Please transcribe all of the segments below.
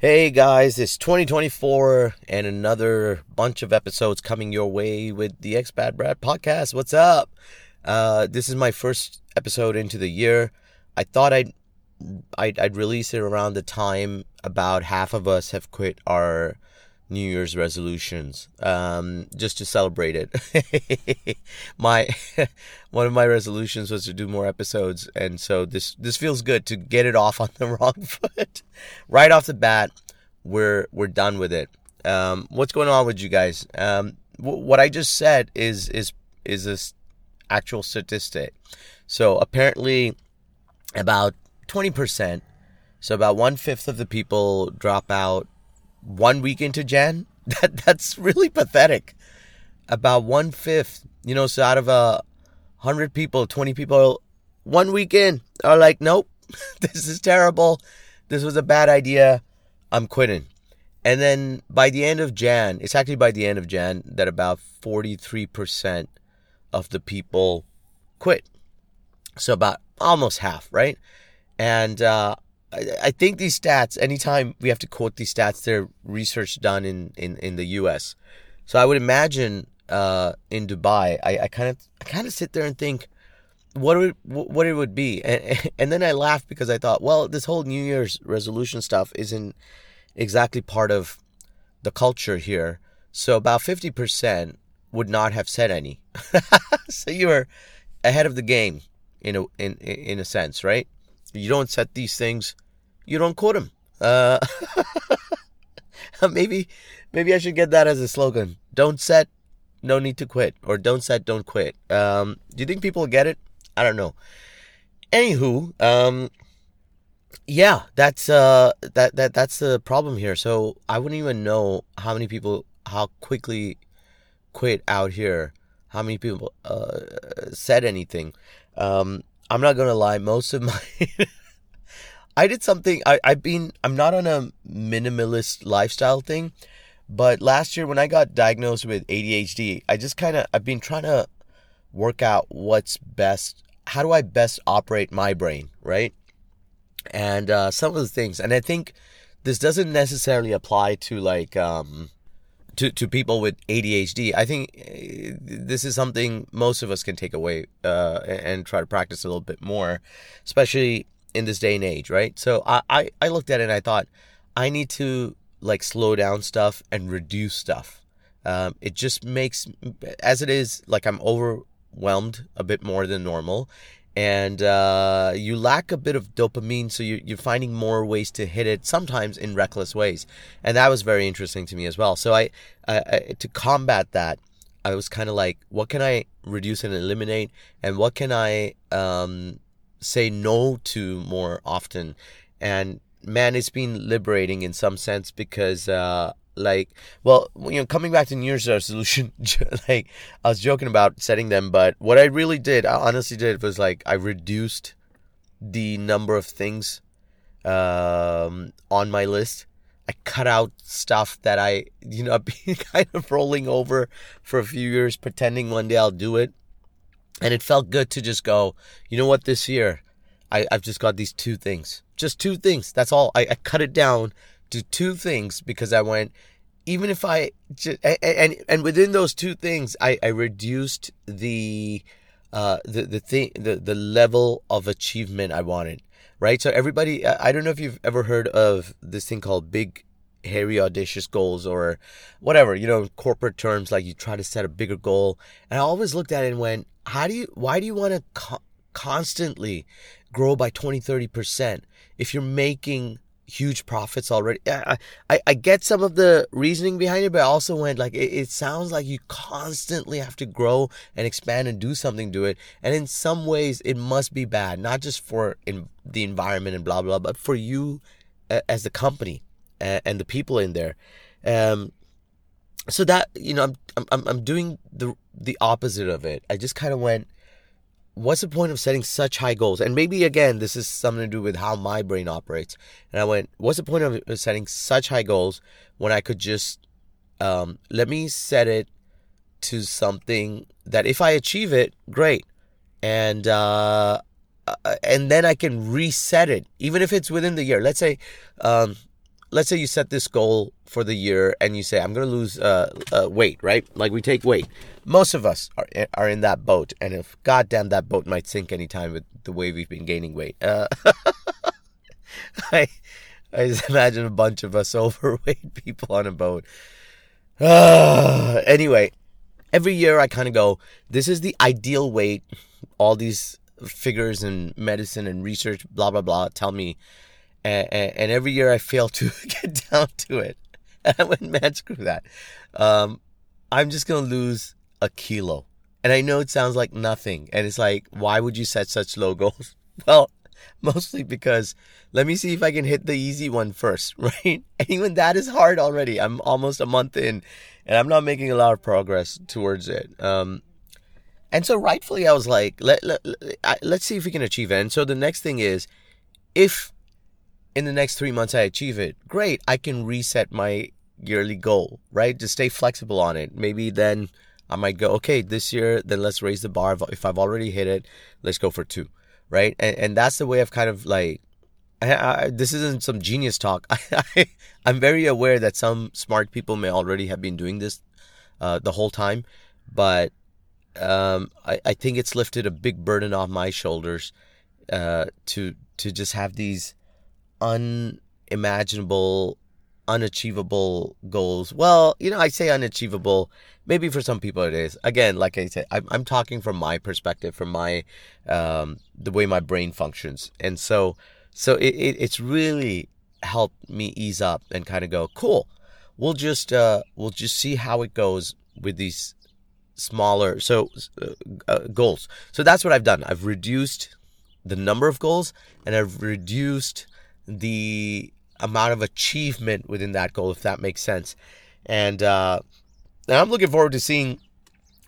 Hey guys, it's 2024 and another bunch of episodes coming your way with the Expat Brad podcast. What's up? Uh, this is my first episode into the year. I thought I'd, I'd I'd release it around the time about half of us have quit our New Year's resolutions, um, just to celebrate it. my one of my resolutions was to do more episodes, and so this this feels good to get it off on the wrong foot right off the bat. We're we're done with it. Um, what's going on with you guys? Um, w- what I just said is is is this actual statistic. So apparently, about twenty percent, so about one fifth of the people drop out one week into Jan, that that's really pathetic. About one fifth, you know, so out of a hundred people, twenty people, one week in are like, nope, this is terrible. This was a bad idea. I'm quitting. And then by the end of Jan, it's actually by the end of Jan that about 43% of the people quit. So about almost half, right? And uh, I, think these stats, anytime we have to quote these stats, they're research done in, in, in the US. So I would imagine uh, in Dubai, I kind of I kind of sit there and think what it, what it would be, and, and then I laughed because I thought, well, this whole New Year's resolution stuff isn't exactly part of the culture here. So about fifty percent would not have said any. so you were ahead of the game in a in in a sense, right? You don't set these things, you don't quote them. Uh, maybe, maybe I should get that as a slogan. Don't set, no need to quit, or don't set, don't quit. Um, do you think people get it? I don't know. Anywho, um, yeah, that's uh, that that that's the problem here. So I wouldn't even know how many people, how quickly quit out here. How many people uh, said anything? Um, I'm not gonna lie, most of my I did something I, I've been I'm not on a minimalist lifestyle thing, but last year when I got diagnosed with ADHD, I just kinda I've been trying to work out what's best how do I best operate my brain, right? And uh, some of the things, and I think this doesn't necessarily apply to like um, to, to people with ADHD, I think eh, this is something most of us can take away uh, and try to practice a little bit more, especially in this day and age, right? So I, I, I looked at it and I thought, I need to like slow down stuff and reduce stuff. Um, it just makes, as it is, like I'm overwhelmed a bit more than normal and uh, you lack a bit of dopamine, so you're, you're finding more ways to hit it, sometimes in reckless ways, and that was very interesting to me as well. So I, I, I to combat that, I was kind of like, what can I reduce and eliminate, and what can I um, say no to more often, and man, it's been liberating in some sense because uh, like well you know coming back to new year's resolution like i was joking about setting them but what i really did i honestly did was like i reduced the number of things um, on my list. I cut out stuff that i you know i've been kind of rolling over for a few years pretending one day i'll do it. And it felt good to just go you know what? This year I, i've just got these two things. Just two things. That's all. I, I cut it down to two things because I went, even if I just, and and within those two things, I I reduced the uh the the thing the the level of achievement I wanted. Right. So everybody, I don't know if you've ever heard of this thing called big hairy audacious goals or whatever you know corporate terms like you try to set a bigger goal and i always looked at it and went how do you why do you want to co- constantly grow by 20 30% if you're making huge profits already. I, I, I get some of the reasoning behind it, but I also went like, it, it sounds like you constantly have to grow and expand and do something to it. And in some ways, it must be bad, not just for in the environment and blah, blah, but for you as the company and the people in there. Um, so that, you know, I'm, I'm, I'm doing the, the opposite of it. I just kind of went, what's the point of setting such high goals? And maybe again, this is something to do with how my brain operates. And I went, what's the point of setting such high goals when I could just um, let me set it to something that if I achieve it, great, and uh, uh and then I can reset it, even if it's within the year. Let's say um, let's say you set this goal for the year and you say, I'm going to lose uh, uh, weight, right? Like we take weight. Most of us are, are in that boat. And if, goddamn, that boat might sink anytime with the way we've been gaining weight. Uh, I, I just imagine a bunch of us overweight people on a boat. Anyway, every year I kind of go, this is the ideal weight. All these figures and medicine and research, blah, blah, blah, tell me and, and, and every year I fail to get down to it. And I went, man, screw that. Um, I'm just gonna lose a kilo. And I know it sounds like nothing, and it's like, why would you set such low goals? Well, mostly because let me see if I can hit the easy one first, right? And even that is hard already. I'm almost a month in, and I'm not making a lot of progress towards it. Um, and so rightfully, I was like, let, let, let, let's see if we can achieve it. And so the next thing is, if in the next three months I achieve it, great. I can reset my yearly goal, right? To stay flexible on it. Maybe then I might go, okay, this year, then let's raise the bar. If I've already hit it, let's go for two, right? And, and that's the way I've kind of like, I, I, this isn't some genius talk. I, am very aware that some smart people may already have been doing this uh, the whole time, but um, I, I think it's lifted a big burden off my shoulders uh, to to just have these unimaginable, unachievable goals. Well, you know, I say unachievable. Maybe for some people it is. Again, like I said, I'm, I'm talking from my perspective, from my um, the way my brain functions, and so so it, it it's really helped me ease up and kind of go, cool. We'll just uh, we'll just see how it goes with these smaller so uh, uh, goals. So that's what I've done. I've reduced the number of goals and I've reduced the amount of achievement within that goal, if that makes sense. And, uh, and I'm looking forward to seeing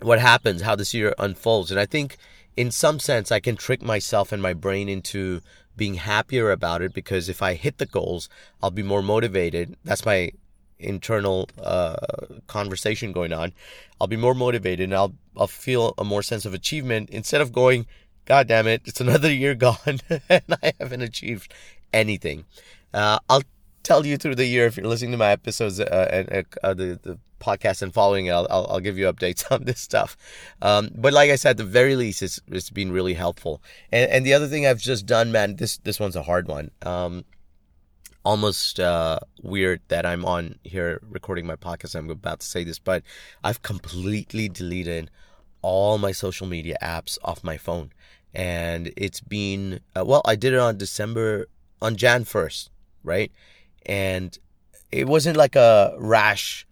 what happens, how this year unfolds. And I think in some sense, I can trick myself and my brain into being happier about it because if I hit the goals, I'll be more motivated. That's my internal uh, conversation going on. I'll be more motivated and I'll I'll feel a more sense of achievement instead of going, God damn it, it's another year gone and I haven't achieved anything. Uh, I'll tell you through the year if you're listening to my episodes uh, and uh, the, the podcast and following it, I'll, I'll, I'll, give you updates on this stuff. Um, but like I said, the very least, it's, it's been really helpful. And, and the other thing I've just done, man, this, this one's a hard one. Um, almost uh, weird that I'm on here recording my podcast. I'm about to say this, but I've completely deleted all my social media apps off my phone. And it's been, uh, well, I did it on December on Jan 1st, right? And it wasn't like a rash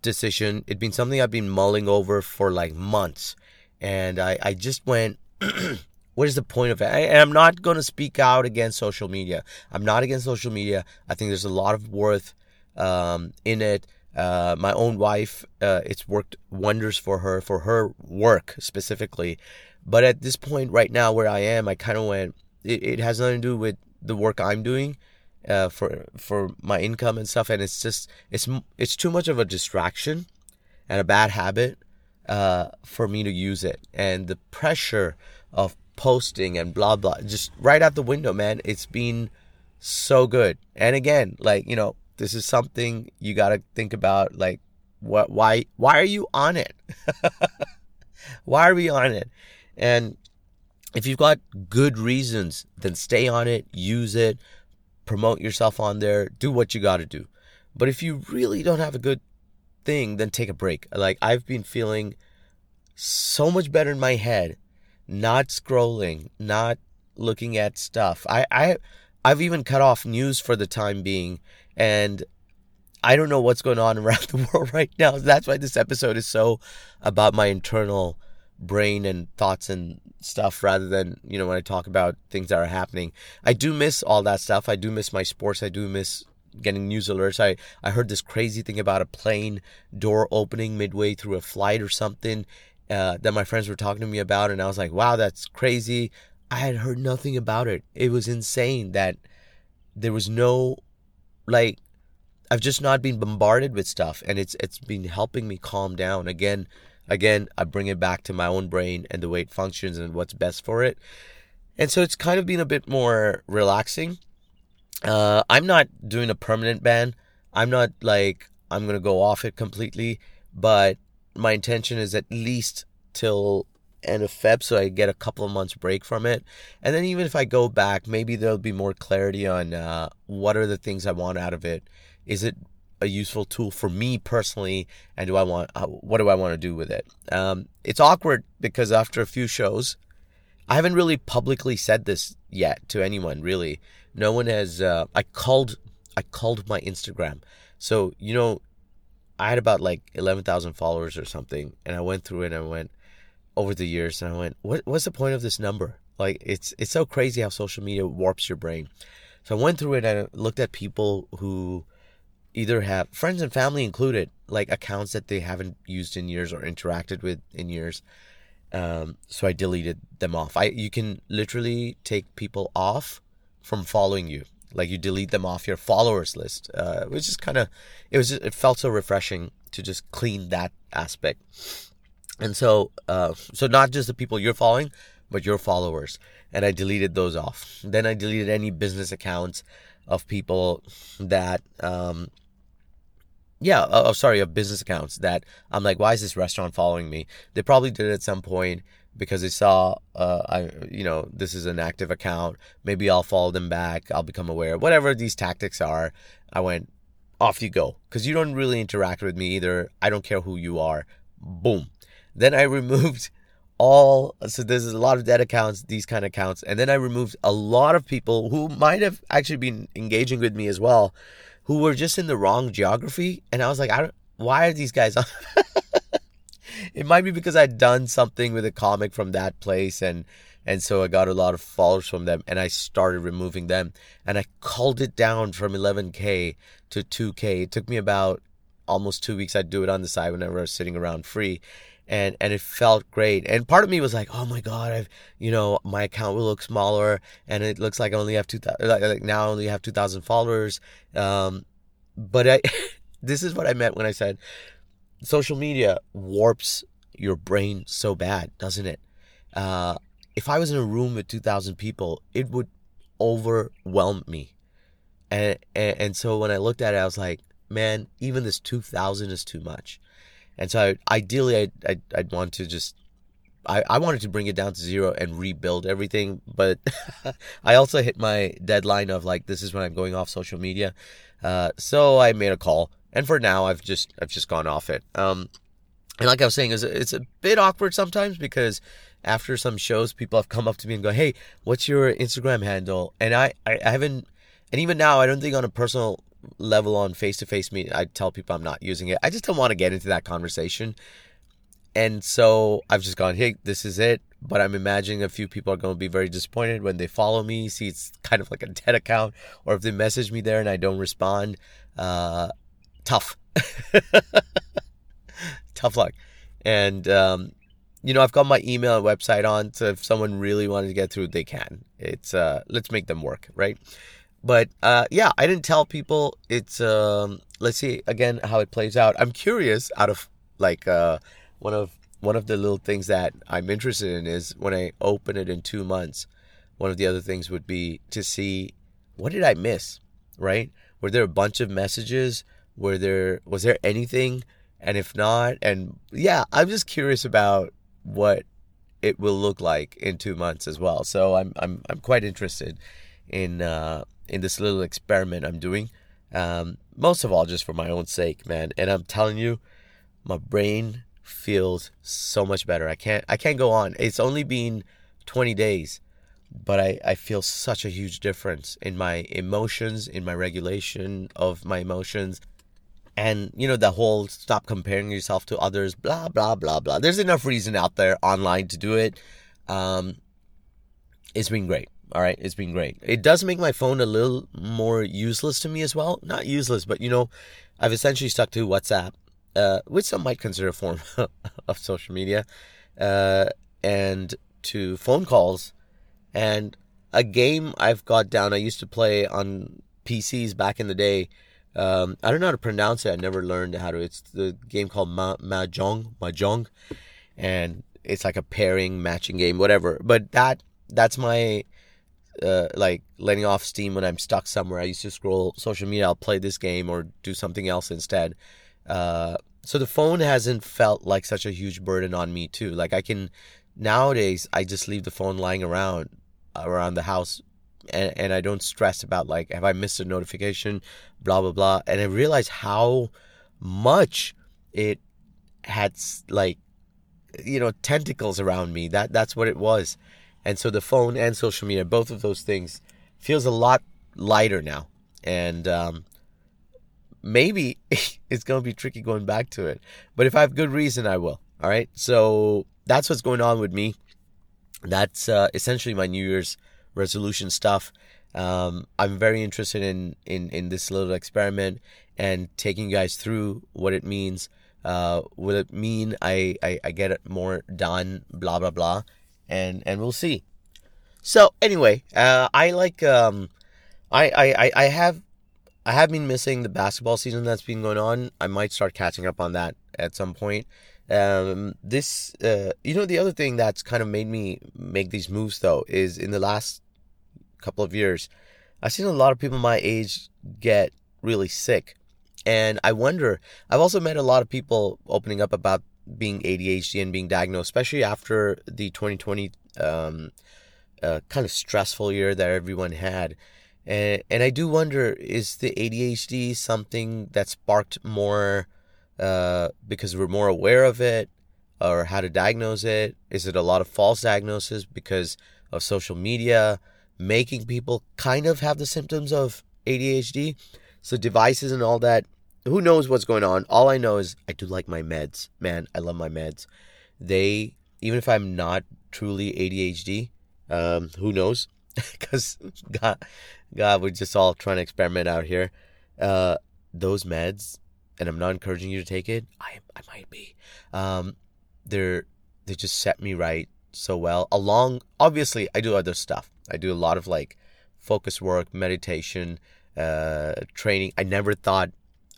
decision. It'd been something I've been mulling over for like months. And I, I just went, what is the point of it? I, and I'm not going to speak out against social media. I'm not against social media. I think there's a lot of worth um, in it. Uh, my own wife, uh, it's worked wonders for her, for her work specifically. But at this point right now where I am, I kind of went, it, it has nothing to do with the work I'm doing uh, for for my income and stuff, and it's just it's it's too much of a distraction and a bad habit uh, for me to use it, and the pressure of posting and blah blah just right out the window, man. It's been so good, and again, like you know, this is something you got to think about, like what why why are you on it? why are we on it? And if you've got good reasons, then stay on it, use it, promote yourself on there, do what you got to do. But if you really don't have a good thing, then take a break. Like I've been feeling so much better in my head, not scrolling, not looking at stuff. I I I've even cut off news for the time being and I don't know what's going on around the world right now. That's why this episode is so about my internal brain and thoughts and stuff rather than you know when I talk about things that are happening. I do miss all that stuff. I do miss my sports. I do miss getting news alerts. I I heard this crazy thing about a plane door opening midway through a flight or something uh, that my friends were talking to me about, and I was like, wow, that's crazy. I had heard nothing about it. It was insane that there was no like I've just not been bombarded with stuff and it's it's been helping me calm down. Again, Again, I bring it back to my own brain and the way it functions and what's best for it. And so it's kind of been a bit more relaxing. uh, I'm not doing a permanent ban. I'm not like I'm gonna go off it completely, but my intention is at least till end of Feb, so I get a couple of months break from it. And then even if I go back, maybe there'll be more clarity on uh, what are the things I want out of it. Is it a useful tool for me personally, and do I want uh, what do I want to do with it? Um, it's awkward because after a few shows, I haven't really publicly said this yet to anyone. Really, no one has. Uh, I called I called my Instagram. So you know, I had about like eleven thousand followers or something, and I went through it and I went over the years and I went, what, what's the point of this number? Like it's it's so crazy how social media warps your brain. So I went through it and I looked at people who either have friends and family included, like accounts that they haven't used in years or interacted with in years. Um, so I deleted them off. I you can literally take people off from following you. Like you delete them off your followers list, uh, which is kind of it was just, it felt so refreshing to just clean that aspect. And so, uh, so not just the people you're following, but your followers. And I deleted those off. Then I deleted any business accounts of people that, um, yeah, oh, oh, sorry, of business accounts that I'm like, why is this restaurant following me? They probably did it at some point because they saw, uh, I, you know, this is an active account. Maybe I'll follow them back. I'll become aware. Whatever these tactics are, I went, off you go. Because you don't really interact with me either. I don't care who you are. Boom. Then I removed all so there's a lot of dead accounts, these kind of accounts, and then I removed a lot of people who might have actually been engaging with me as well, who were just in the wrong geography, and I was like, I don't, why are these guys on? it might be because I'd done something with a comic from that place and and so I got a lot of followers from them and I started removing them and I culled it down from 11k to 2k. It took me about almost 2 weeks I'd do it on the side whenever I was sitting around free and and it felt great. And part of me was like, oh my god, I've you know my account will look smaller, and it looks like I only have two like, like now I only have two thousand followers. Um, but I, this is what I meant when I said social media warps your brain so bad, doesn't it? Uh, if I was in a room with two thousand people, it would overwhelm me. And, and and so when I looked at it, I was like, man, even this two thousand is too much. And so ideally, I'd, I'd, I'd want to just I, I wanted to bring it down to zero and rebuild everything, but I also hit my deadline of like this is when I'm going off social media. Uh, so I made a call, and for now I've just I've just gone off it. Um, and like I was saying, it's a, it's a bit awkward sometimes because after some shows, people have come up to me and go, "Hey, what's your Instagram handle?" And I I, I haven't, and even now I don't think on a personal level on face to face meet, I tell people I'm not using it. I just don't want to get into that conversation. And so I've just gone, hey, this is it. But I'm imagining a few people are going to be very disappointed when they follow me, see it's kind of like a dead account, or if they message me there and I don't respond. Uh, tough. tough luck. And, um, you know, I've got my email and website on, so if someone really wanted to get through, they can. It's uh, let's make them work, right? But uh, yeah, I didn't tell people. It's um, let's see again how it plays out. I'm curious. Out of like uh, one of one of the little things that I'm interested in is when I open it in two months. One of the other things would be to see what did I miss, right? Were there a bunch of messages? Were there was there anything? And if not, and yeah, I'm just curious about what it will look like in two months as well. So I'm I'm I'm quite interested in uh, in this little experiment I'm doing. Um, most of all, just for my own sake, man. And I'm telling you, my brain feels so much better. I can't I can't go on. It's only been 20 days, but I, I feel such a huge difference in my emotions, in my regulation of my emotions. And you know, the whole stop comparing yourself to others, blah blah blah blah. There's enough reason out there online to do it. Um, it's been great. All right, it's been great. It does make my phone a little more useless to me as well. Not useless, but you know, I've essentially stuck to WhatsApp, uh, which some might consider a form of social media, uh, and to phone calls, and a game I've got down. I used to play on PCs back in the day. Um, I don't know how to pronounce it. I never learned how to. It's the game called Ma- Mahjong, Mahjong, and it's like a pairing matching game, whatever. But that that's my uh, like letting off steam when I'm stuck somewhere. I used to scroll social media. I'll play this game or do something else instead. Uh, so the phone hasn't felt like such a huge burden on me too. Like I can nowadays, I just leave the phone lying around around the house, and, and I don't stress about like have I missed a notification, blah blah blah. And I realize how much it had like you know tentacles around me. That that's what it was. And so the phone and social media, both of those things, feels a lot lighter now. And um, maybe it's going to be tricky going back to it. But if I have good reason, I will. All right. So that's what's going on with me. That's uh, essentially my New Year's resolution stuff. Um, I'm very interested in, in, in this little experiment and taking you guys through what it means. Uh, will it mean I, I, I get it more done? Blah, blah, blah and and we'll see. So anyway, uh, I like um, I, I I have I have been missing the basketball season that's been going on. I might start catching up on that at some point. Um, this uh, you know the other thing that's kind of made me make these moves though is in the last couple of years, I've seen a lot of people my age get really sick. And I wonder, I've also met a lot of people opening up about being ADHD and being diagnosed, especially after the 2020 um, uh, kind of stressful year that everyone had. And, and I do wonder is the ADHD something that sparked more uh, because we're more aware of it or how to diagnose it? Is it a lot of false diagnosis because of social media making people kind of have the symptoms of ADHD? So, devices and all that who knows what's going on? All I know is I do like my meds. Man, I love my meds. They, even if I'm not truly ADHD, um, who knows? Because God, God, we're just all trying to experiment out here. Uh, those meds, and I'm not encouraging you to take it. I, I might be. Um, they're they just set me right so well. Along, obviously, I do other stuff. I do a lot of like focus work, meditation, uh, training. I never thought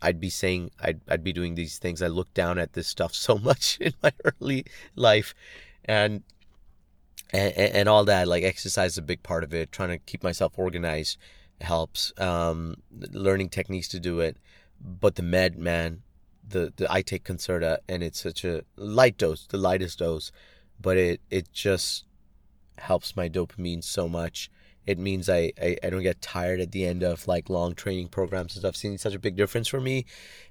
I'd be saying I'd I'd be doing these things. I look down at this stuff so much in my early life, and and, and all that. Like exercise is a big part of it. Trying to keep myself organized helps. Um, learning techniques to do it, but the med man, the the I take Concerta, and it's such a light dose, the lightest dose, but it it just helps my dopamine so much it means I, I, I don't get tired at the end of like long training programs and stuff. Seeing such a big difference for me,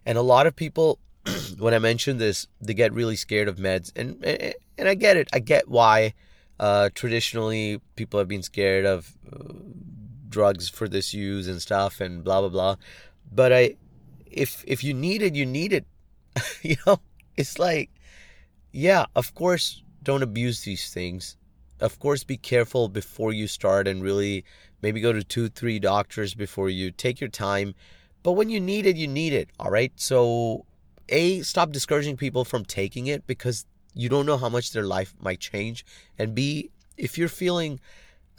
and a lot of people, when I mention this, they get really scared of meds, and and I get it. I get why. Uh, traditionally, people have been scared of uh, drugs for this use and stuff, and blah blah blah. But I, if if you need it, you need it. you know, it's like, yeah, of course, don't abuse these things of course, be careful before you start and really maybe go to two, three doctors before you take your time. But when you need it, you need it. All right. So, A, stop discouraging people from taking it because you don't know how much their life might change. And B, if you're feeling,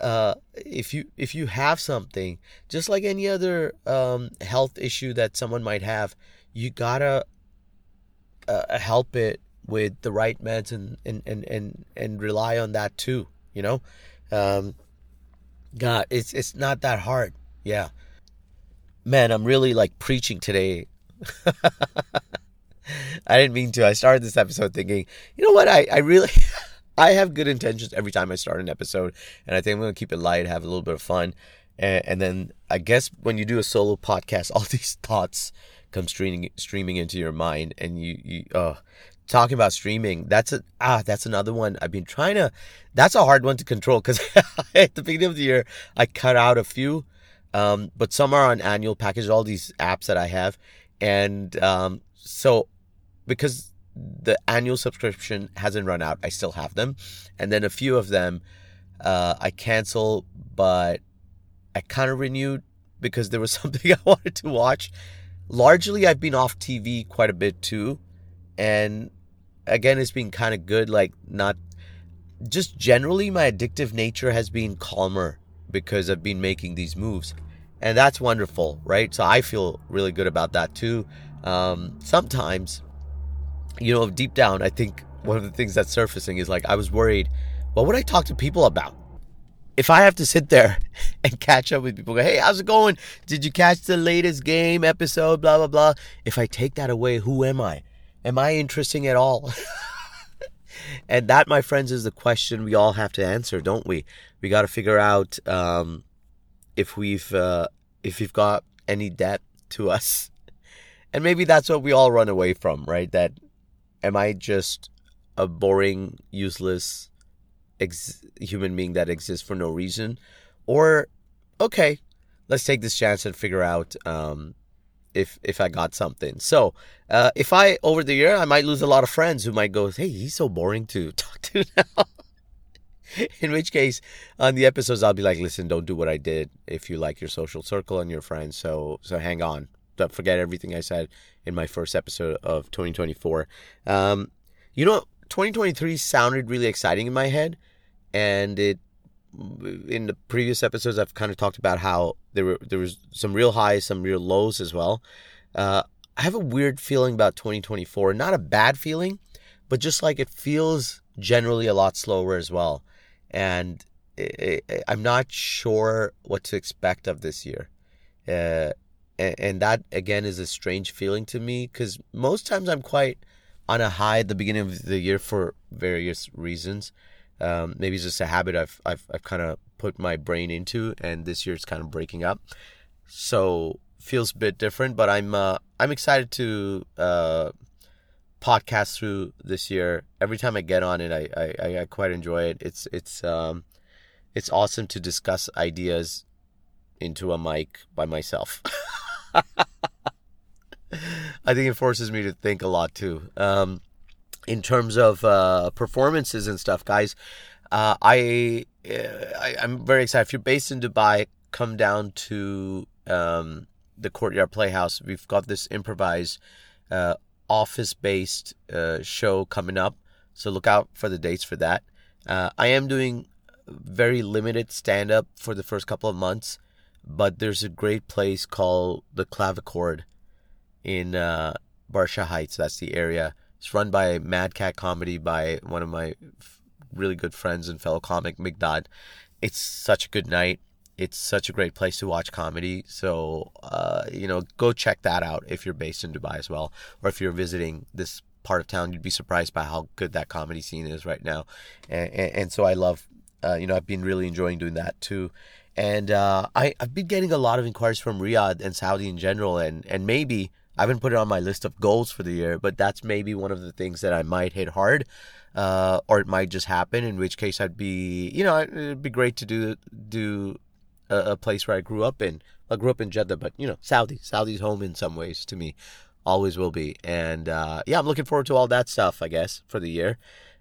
uh, if you if you have something, just like any other um, health issue that someone might have, you gotta uh, help it with the right meds and, and, and, and, and rely on that too you know? Um god it's it's not that hard. Yeah. Man i'm really like preaching today. I didn't mean to. I started this episode thinking you know what? I i really i have good intentions every time i start an episode and i think i'm gonna keep it light have a little bit of fun and, and then i guess when you do a solo podcast all these thoughts come streaming streaming into your mind and you you oh talking about streaming that's a ah that's another one i've been trying to that's a hard one to control because at the beginning of the year i cut out a few um, but some are on annual packages all these apps that i have. And um, so because the annual subscription hasn't run out i still have them. And then a few of them uh, i cancel but i kind of renewed because there was something i wanted to watch. Largely i've been off tv quite a bit too and again it's been kind of good like not just generally my addictive nature has been calmer because I've been making these moves and that's wonderful right so I feel really good about that too um, sometimes you know deep down I think one of the things that's surfacing is like I was worried what would I talk to people about if I have to sit there and catch up with people, go, hey, how's it going? Did you catch the latest game episode? Blah, blah, blah. If I take that away, who am I? Am I interesting at all? and that, my friends, is the question we all have to answer, don't we? We got to figure out um, if we've uh, if we've got any debt to us, and maybe that's what we all run away from, right? That am I just a boring, useless ex- human being that exists for no reason, or okay, let's take this chance and figure out um, if if I got something. So uh, if I over the year I might lose a lot of friends who might go, hey, he's so boring to talk to now. In which case, on the episodes, I'll be like, listen, don't do what I did if you like your social circle and your friends. So so hang on. Don't forget everything I said in my first episode of 2024. Um, you know, 2023 sounded really exciting in my head, and it in the previous episodes I've kind of talked about how there were there was some real highs, some real lows as well. Uh, I have a weird feeling about 2024. Not a bad feeling, but just like it feels generally a lot slower as well. And it, it, I'm not sure what to expect of this year. Uh, and, and that again is a strange feeling to me because most times I'm quite on a high at the beginning of the year for various reasons. Um, maybe it's just a habit I've I've, I've kind of put my brain into, and this year it's kind of breaking up. So feels a bit different, but I'm uh, I'm excited to uh, podcast through this year. Every time I get on it, I, I, I quite enjoy it. It's it's um, it's awesome to discuss ideas into a mic by myself. I think it forces me to think a lot too. Um, in terms of uh, performances and stuff, guys, uh, I, I am very excited. If you're based in Dubai, come down to um, the Courtyard Playhouse. We've got this improvised uh, office-based uh, show coming up, so look out for the dates for that. Uh, I am doing very limited stand-up for the first couple of months, but there's a great place called the Clavichord in uh, Barsha Heights. That's the area it's run by Mad Cat Comedy by one of my really good friends and fellow comic, Migdad. It's such a good night. It's such a great place to watch comedy. So, uh, you know, go check that out if you're based in Dubai as well, or if you're visiting this part of town. You'd be surprised by how good that comedy scene is right now. And, and, and so I love, uh, you know, I've been really enjoying doing that too. And uh, I, I've been getting a lot of inquiries from Riyadh and Saudi in general, and, and maybe I haven't put it on my list of goals for the year, but that's maybe one of the things that I might hit hard, uh, or it might just happen. In which case, I'd be, you know, it'd be great to do do a, a place where I grew up in. I grew up in Jeddah, but you know, Saudi, Saudi's home in some ways to me, always will be. And uh, yeah, I'm looking forward to all that stuff. I guess for the year.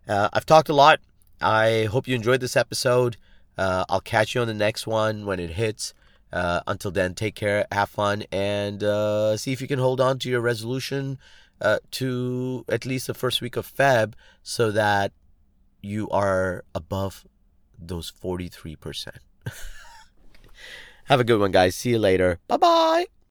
Uh, I've talked a lot. I hope you enjoyed this episode. Uh, I'll catch you on the next one when it hits. Uh, until then, take care, have fun, and uh, see if you can hold on to your resolution uh, to at least the first week of Feb so that you are above those 43%. have a good one, guys. See you later. Bye bye.